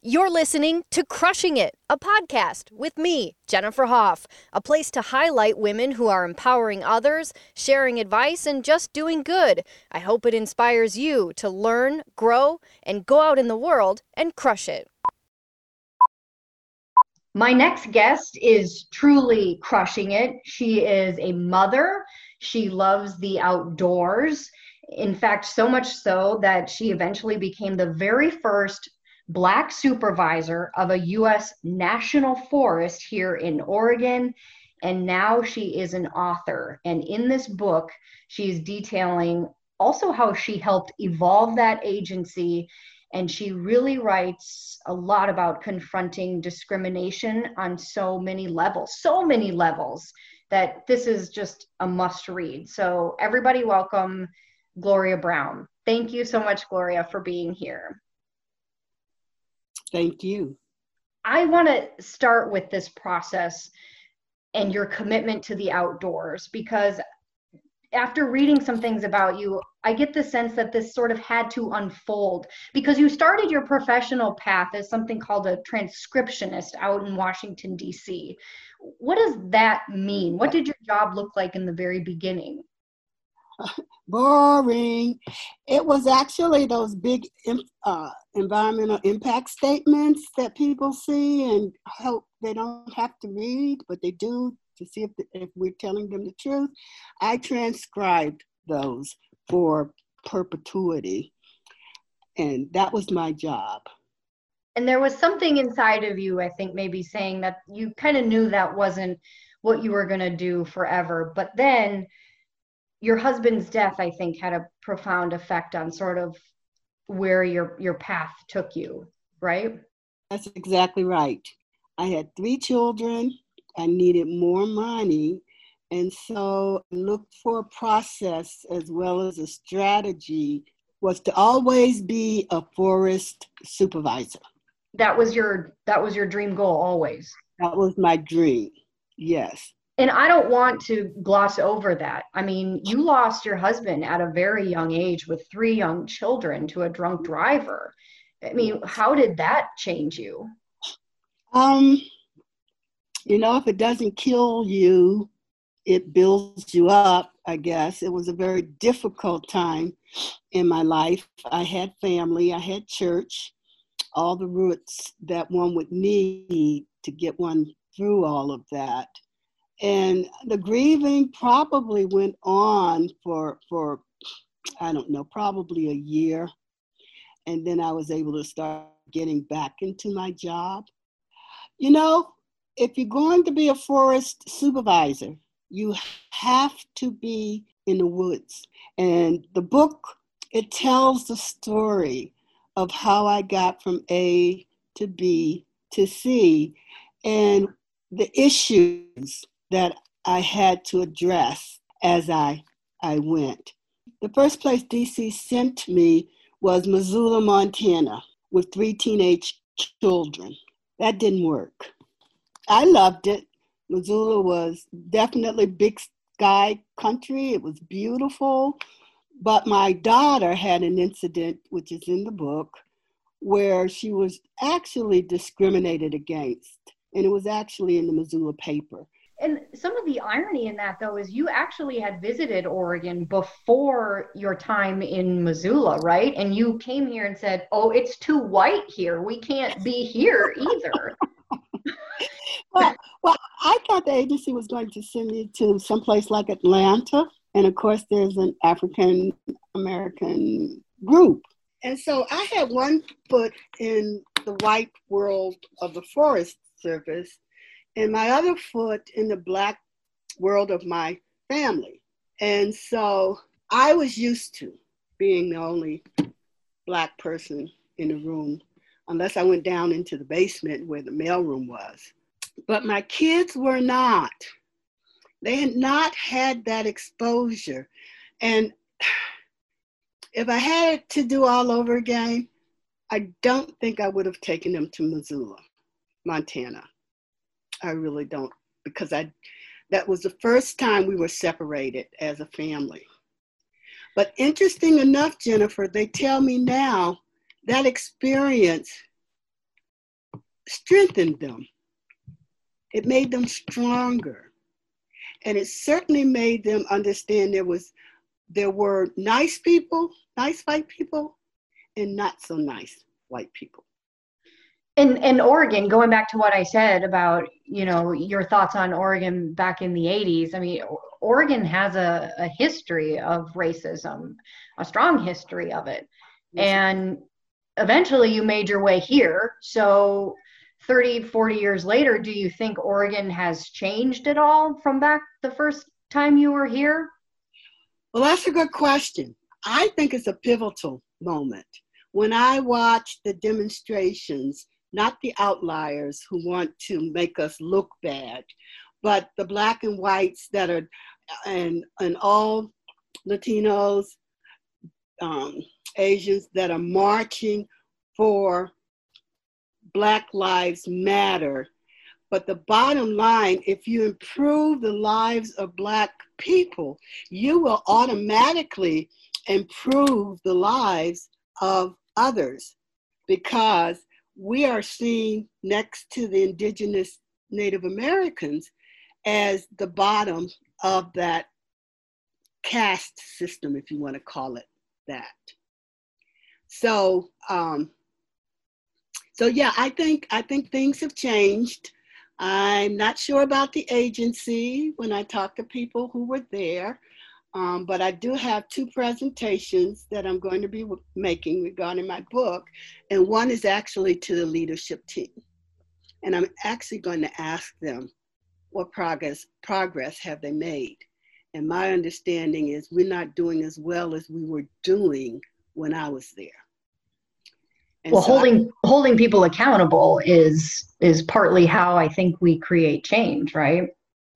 You're listening to Crushing It, a podcast with me, Jennifer Hoff, a place to highlight women who are empowering others, sharing advice, and just doing good. I hope it inspires you to learn, grow, and go out in the world and crush it. My next guest is truly crushing it. She is a mother, she loves the outdoors. In fact, so much so that she eventually became the very first Black supervisor of a U.S. national forest here in Oregon. And now she is an author. And in this book, she's detailing also how she helped evolve that agency. And she really writes a lot about confronting discrimination on so many levels, so many levels that this is just a must read. So, everybody, welcome Gloria Brown. Thank you so much, Gloria, for being here. Thank you. I want to start with this process and your commitment to the outdoors because after reading some things about you, I get the sense that this sort of had to unfold because you started your professional path as something called a transcriptionist out in Washington, D.C. What does that mean? What did your job look like in the very beginning? boring. It was actually those big uh, environmental impact statements that people see and hope they don't have to read, but they do to see if, if we're telling them the truth. I transcribed those for perpetuity, and that was my job. And there was something inside of you, I think, maybe saying that you kind of knew that wasn't what you were going to do forever. But then your husband's death, I think, had a profound effect on sort of where your your path took you, right? That's exactly right. I had three children. I needed more money. And so look for a process as well as a strategy was to always be a forest supervisor. That was your that was your dream goal always. That was my dream. Yes and I don't want to gloss over that. I mean, you lost your husband at a very young age with three young children to a drunk driver. I mean, how did that change you? Um, you know, if it doesn't kill you, it builds you up, I guess. It was a very difficult time in my life. I had family, I had church, all the roots that one would need to get one through all of that and the grieving probably went on for for i don't know probably a year. And then i was able to start getting back into my job. You know if you're going to be a forest supervisor you have to be in the woods. And the book it tells the story of how i got from a to b to c and the issues that I had to address as I, I went. The first place DC sent me was Missoula, Montana, with three teenage children. That didn't work. I loved it. Missoula was definitely big sky country. It was beautiful. But my daughter had an incident, which is in the book, where she was actually discriminated against. And it was actually in the Missoula paper and some of the irony in that though is you actually had visited Oregon before your time in Missoula, right? And you came here and said, "Oh, it's too white here. We can't be here either." well, well, I thought the agency was going to send me to someplace like Atlanta, and of course, there's an African American group, and so I had one foot in the white world of the Forest Service and my other foot in the black world of my family. And so I was used to being the only black person in the room, unless I went down into the basement where the mailroom was. But my kids were not. They had not had that exposure. And if I had to do all over again, I don't think I would have taken them to Missoula, Montana. I really don't because I that was the first time we were separated as a family. But interesting enough, Jennifer, they tell me now that experience strengthened them. It made them stronger. And it certainly made them understand there was there were nice people, nice white people, and not so nice white people. In in Oregon, going back to what I said about, you know, your thoughts on Oregon back in the 80s. I mean, Oregon has a, a history of racism, a strong history of it. Yes. And eventually you made your way here. So 30, 40 years later, do you think Oregon has changed at all from back the first time you were here? Well, that's a good question. I think it's a pivotal moment. When I watch the demonstrations, not the outliers who want to make us look bad, but the black and whites that are, and, and all Latinos, um, Asians that are marching for Black Lives Matter. But the bottom line, if you improve the lives of Black people, you will automatically improve the lives of others because we are seen next to the indigenous Native Americans as the bottom of that caste system, if you want to call it that. So, um, so yeah, I think I think things have changed. I'm not sure about the agency when I talk to people who were there, um, but I do have two presentations that I'm going to be making regarding my book, and one is actually to the leadership team, and I'm actually going to ask them what progress progress have they made. And my understanding is we're not doing as well as we were doing when I was there. And well, so holding I, holding people accountable is is partly how I think we create change, right?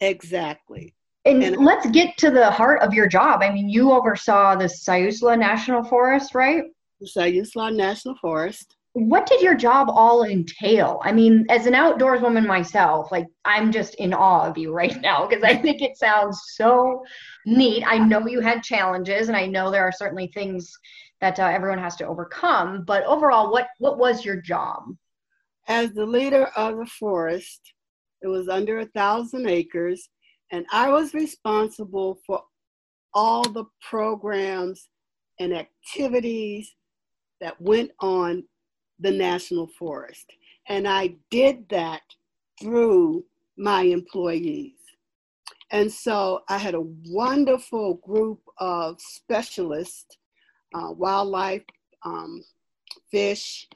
Exactly. And, and let's get to the heart of your job. I mean, you oversaw the Siuslaw National Forest, right? The Siuslaw National Forest what did your job all entail? I mean, as an outdoors woman myself, like I'm just in awe of you right now because I think it sounds so neat. I know you had challenges, and I know there are certainly things that uh, everyone has to overcome. But overall, what what was your job? As the leader of the forest, it was under a thousand acres, and I was responsible for all the programs and activities that went on the national forest. And I did that through my employees. And so I had a wonderful group of specialists, uh, wildlife, um, fish,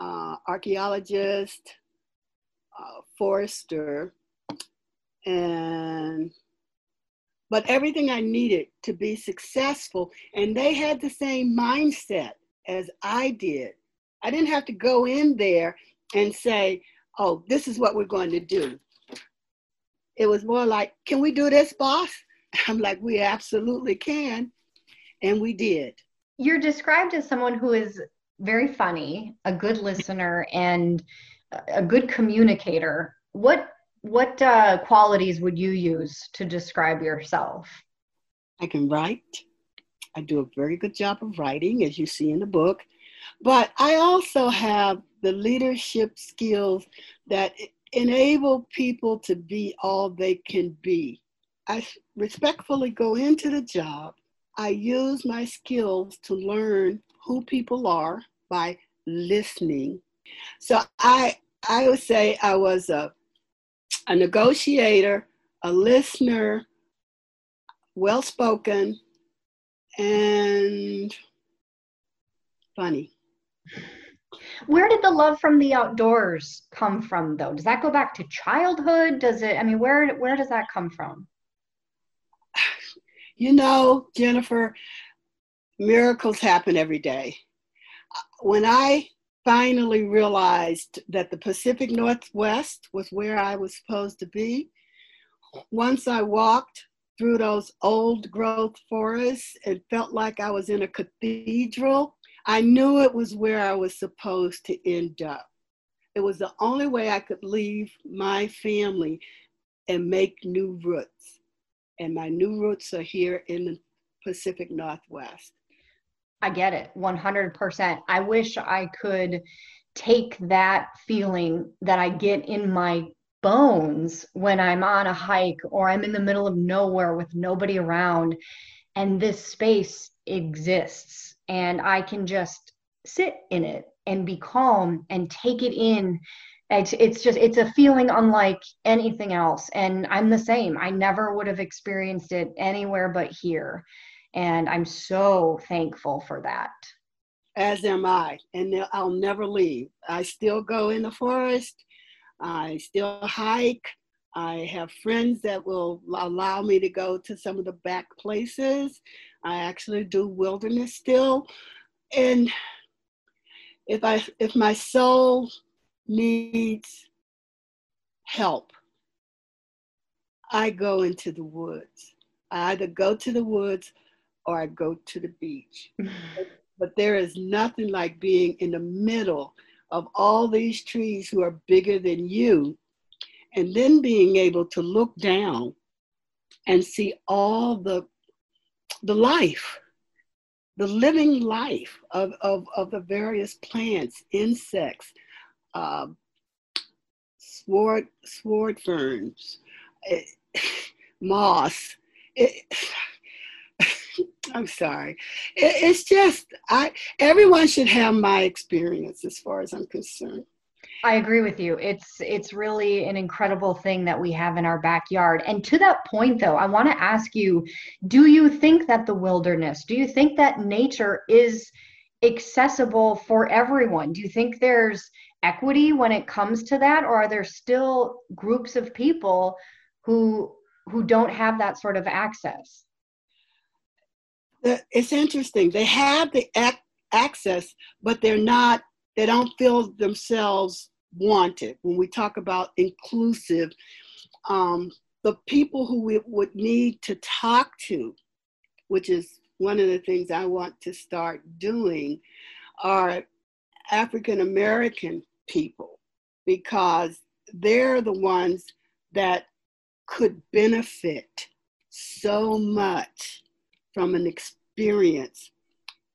uh, archaeologist, uh, forester, and but everything I needed to be successful. And they had the same mindset as I did. I didn't have to go in there and say, oh, this is what we're going to do. It was more like, can we do this, boss? I'm like, we absolutely can. And we did. You're described as someone who is very funny, a good listener, and a good communicator. What what uh, qualities would you use to describe yourself? I can write. I do a very good job of writing, as you see in the book. But I also have the leadership skills that enable people to be all they can be. I respectfully go into the job. I use my skills to learn who people are by listening. So I I would say I was a a negotiator, a listener, well spoken, and funny. Where did the love from the outdoors come from though? Does that go back to childhood? Does it I mean where where does that come from? You know, Jennifer, miracles happen every day. Uh, when I finally realized that the Pacific Northwest was where I was supposed to be, once I walked through those old growth forests, it felt like I was in a cathedral I knew it was where I was supposed to end up. It was the only way I could leave my family and make new roots. And my new roots are here in the Pacific Northwest. I get it 100%. I wish I could take that feeling that I get in my bones when I'm on a hike or I'm in the middle of nowhere with nobody around and this space exists and I can just sit in it and be calm and take it in. It's, it's just it's a feeling unlike anything else and i'm the same. I never would have experienced it anywhere but here and i'm so thankful for that. As am i and i'll never leave. I still go in the forest. I still hike. I have friends that will allow me to go to some of the back places. I actually do wilderness still. And if i if my soul needs help, I go into the woods. I either go to the woods or I go to the beach. but there is nothing like being in the middle of all these trees who are bigger than you, and then being able to look down and see all the, the life, the living life of, of, of the various plants, insects, uh, sword sword ferns, it, moss. It, I'm sorry. It, it's just I. Everyone should have my experience, as far as I'm concerned. I agree with you. It's it's really an incredible thing that we have in our backyard. And to that point though, I want to ask you, do you think that the wilderness, do you think that nature is accessible for everyone? Do you think there's equity when it comes to that or are there still groups of people who who don't have that sort of access it's interesting. They have the ac- access but they're not they don't feel themselves wanted. When we talk about inclusive um, the people who we would need to talk to which is one of the things i want to start doing are african american people because they're the ones that could benefit so much from an experience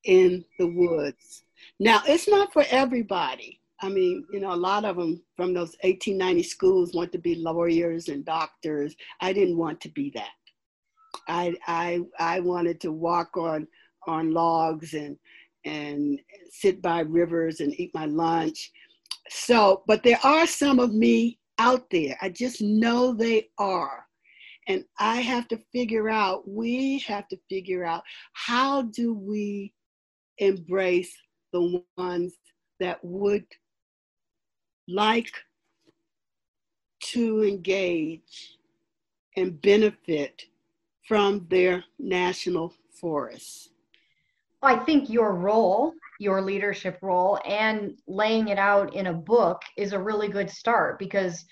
in the woods. Now, it's not for everybody. I mean, you know, a lot of them from those 1890 schools want to be lawyers and doctors. I didn't want to be that. I, I, I wanted to walk on, on logs and, and sit by rivers and eat my lunch so, but there are some of me out there. I just know they are. And I have to figure out, we have to figure out how do we embrace the ones that would like to engage and benefit from their national forests. I think your role your leadership role and laying it out in a book is a really good start because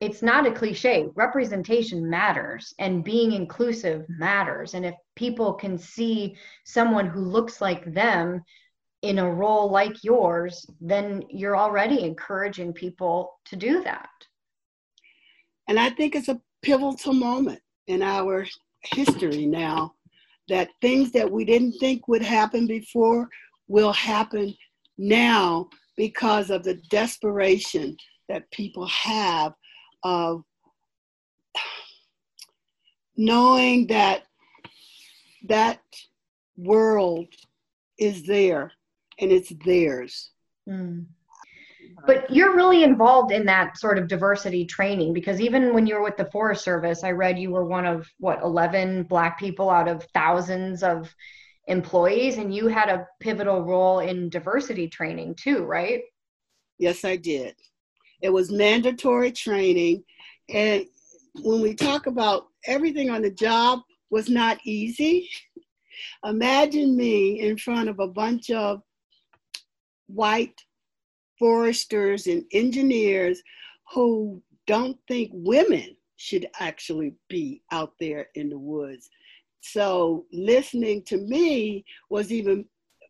it's not a cliche. Representation matters and being inclusive matters. And if people can see someone who looks like them in a role like yours, then you're already encouraging people to do that. And I think it's a pivotal moment in our history now that things that we didn't think would happen before will happen now because of the desperation that people have of knowing that that world is there and it's theirs. Mm. But you're really involved in that sort of diversity training because even when you were with the Forest Service, I read you were one of what 11 Black people out of thousands of employees and you had a pivotal role in diversity training too right yes i did it was mandatory training and when we talk about everything on the job was not easy imagine me in front of a bunch of white foresters and engineers who don't think women should actually be out there in the woods so listening to me was even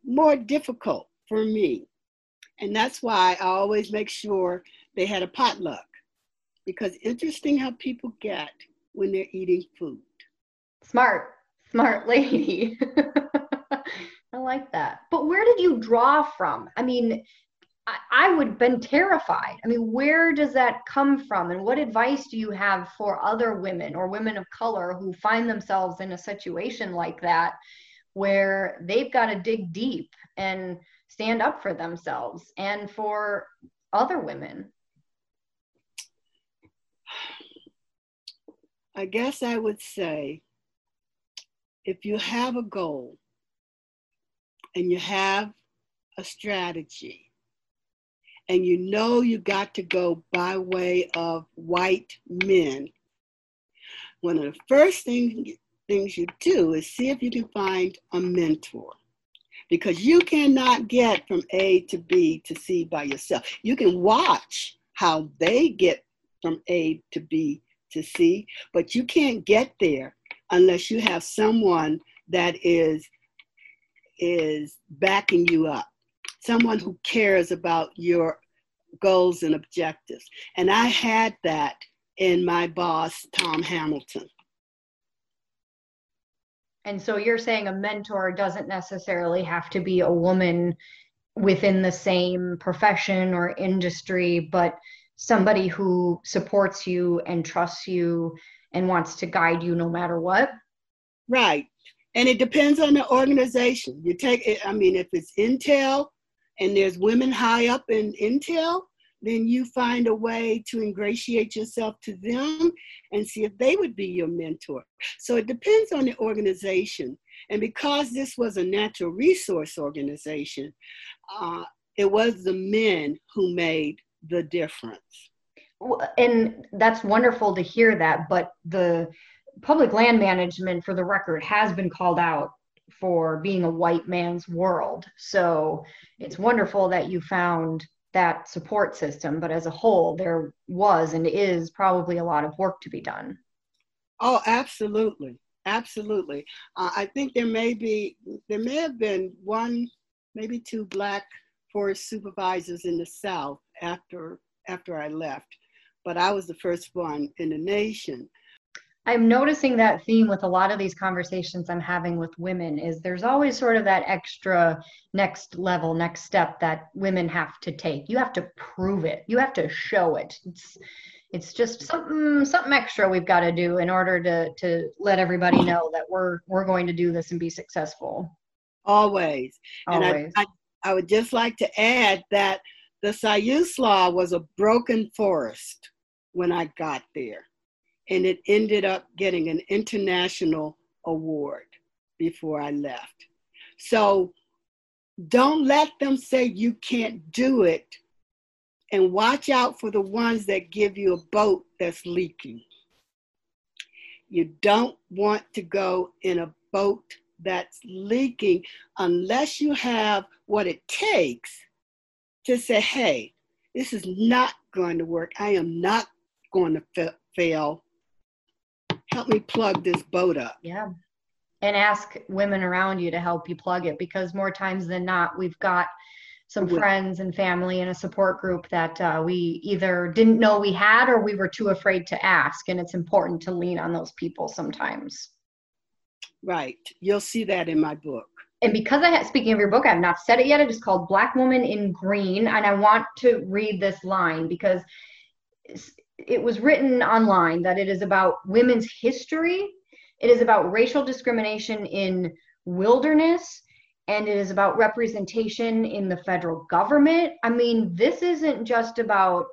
more difficult for me. And that's why I always make sure they had a potluck because interesting how people get when they're eating food. Smart, smart lady. I like that. But where did you draw from? I mean, I would have been terrified. I mean, where does that come from? And what advice do you have for other women or women of color who find themselves in a situation like that where they've got to dig deep and stand up for themselves and for other women? I guess I would say if you have a goal and you have a strategy and you know you got to go by way of white men, one of the first thing, things you do is see if you can find a mentor because you cannot get from A to B to C by yourself. You can watch how they get from A to B to C, but you can't get there unless you have someone that is is backing you up someone who cares about your goals and objectives. And I had that in my boss, Tom Hamilton. And so you're saying a mentor doesn't necessarily have to be a woman within the same profession or industry, but somebody who supports you and trusts you and wants to guide you no matter what? Right. And it depends on the organization. You take it, I mean, if it's Intel, and there's women high up in Intel, then you find a way to ingratiate yourself to them and see if they would be your mentor. So it depends on the organization. And because this was a natural resource organization, uh, it was the men who made the difference. And that's wonderful to hear that. But the public land management, for the record, has been called out for being a white man's world. So it's wonderful that you found that support system, but as a whole, there was and is probably a lot of work to be done. Oh, absolutely. Absolutely. Uh, I think there may be, there may have been one, maybe two black forest supervisors in the South after, after I left, but I was the first one in the nation. I'm noticing that theme with a lot of these conversations I'm having with women is there's always sort of that extra next level, next step that women have to take. You have to prove it. You have to show it. It's it's just something something extra we've got to do in order to to let everybody know that we're we're going to do this and be successful. Always. Always. And I, I, I would just like to add that the Siuslaw was a broken forest when I got there and it ended up getting an international award before I left. So don't let them say you can't do it and watch out for the ones that give you a boat that's leaking. You don't want to go in a boat that's leaking unless you have what it takes to say, hey, this is not going to work. I am not going to fa- fail help me plug this boat up. Yeah. And ask women around you to help you plug it because more times than not, we've got some friends and family and a support group that uh, we either didn't know we had or we were too afraid to ask. And it's important to lean on those people sometimes. Right. You'll see that in my book. And because I had, speaking of your book, I have not said it yet. It is called Black Woman in Green. And I want to read this line because it was written online that it is about women's history, it is about racial discrimination in wilderness, and it is about representation in the federal government. I mean, this isn't just about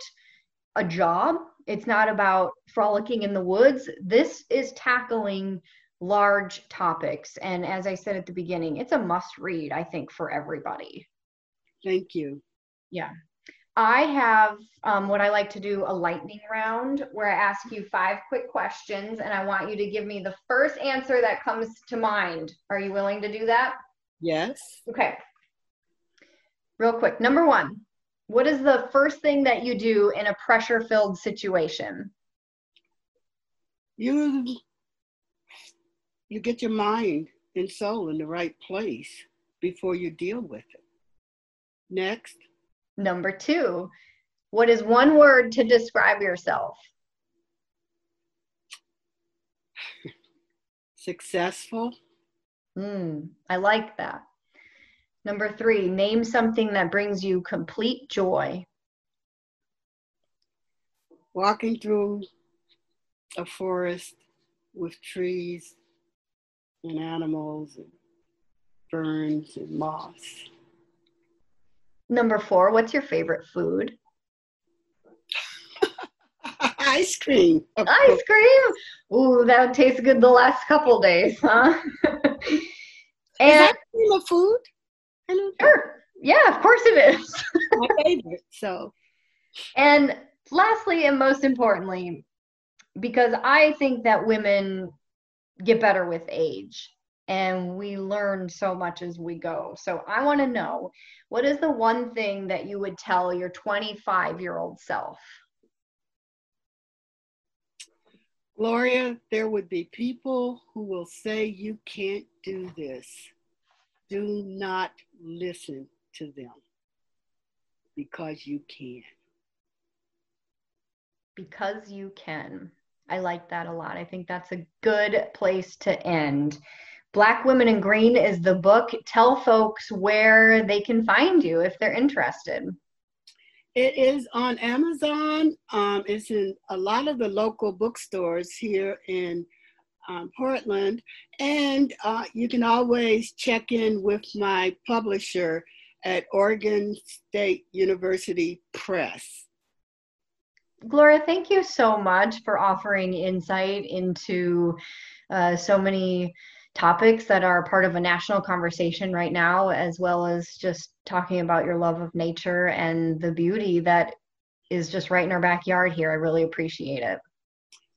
a job, it's not about frolicking in the woods. This is tackling large topics. And as I said at the beginning, it's a must read, I think, for everybody. Thank you. Yeah. I have um, what I like to do a lightning round where I ask you five quick questions and I want you to give me the first answer that comes to mind. Are you willing to do that? Yes. Okay. Real quick. Number one, what is the first thing that you do in a pressure filled situation? You, you get your mind and soul in the right place before you deal with it. Next. Number two, what is one word to describe yourself? Successful. Mm, I like that. Number three, name something that brings you complete joy. Walking through a forest with trees and animals and ferns and moss. Number four, what's your favorite food? Ice cream. Ice cream. Ooh, that tastes good the last couple days, huh? and is ice cream a food? Sure. Yeah, of course it is. My favorite. So. And lastly, and most importantly, because I think that women get better with age and we learn so much as we go. So I want to know what is the one thing that you would tell your 25 year old self? Gloria, there would be people who will say you can't do this. Do not listen to them because you can. Because you can. I like that a lot. I think that's a good place to end. Black Woman in Green is the book. Tell folks where they can find you if they're interested. It is on Amazon. Um, it's in a lot of the local bookstores here in um, Portland. And uh, you can always check in with my publisher at Oregon State University Press. Gloria, thank you so much for offering insight into uh, so many topics that are part of a national conversation right now, as well as just talking about your love of nature and the beauty that is just right in our backyard here. I really appreciate it.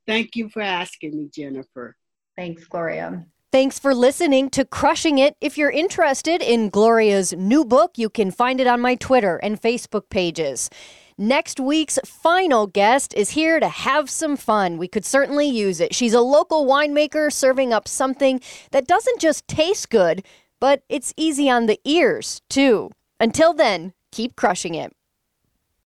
Thank you for asking me, Jennifer. Thanks, Gloria. Thanks for listening to Crushing It. If you're interested in Gloria's new book, you can find it on my Twitter and Facebook pages. Next week's final guest is here to have some fun. We could certainly use it. She's a local winemaker serving up something that doesn't just taste good, but it's easy on the ears, too. Until then, keep crushing it.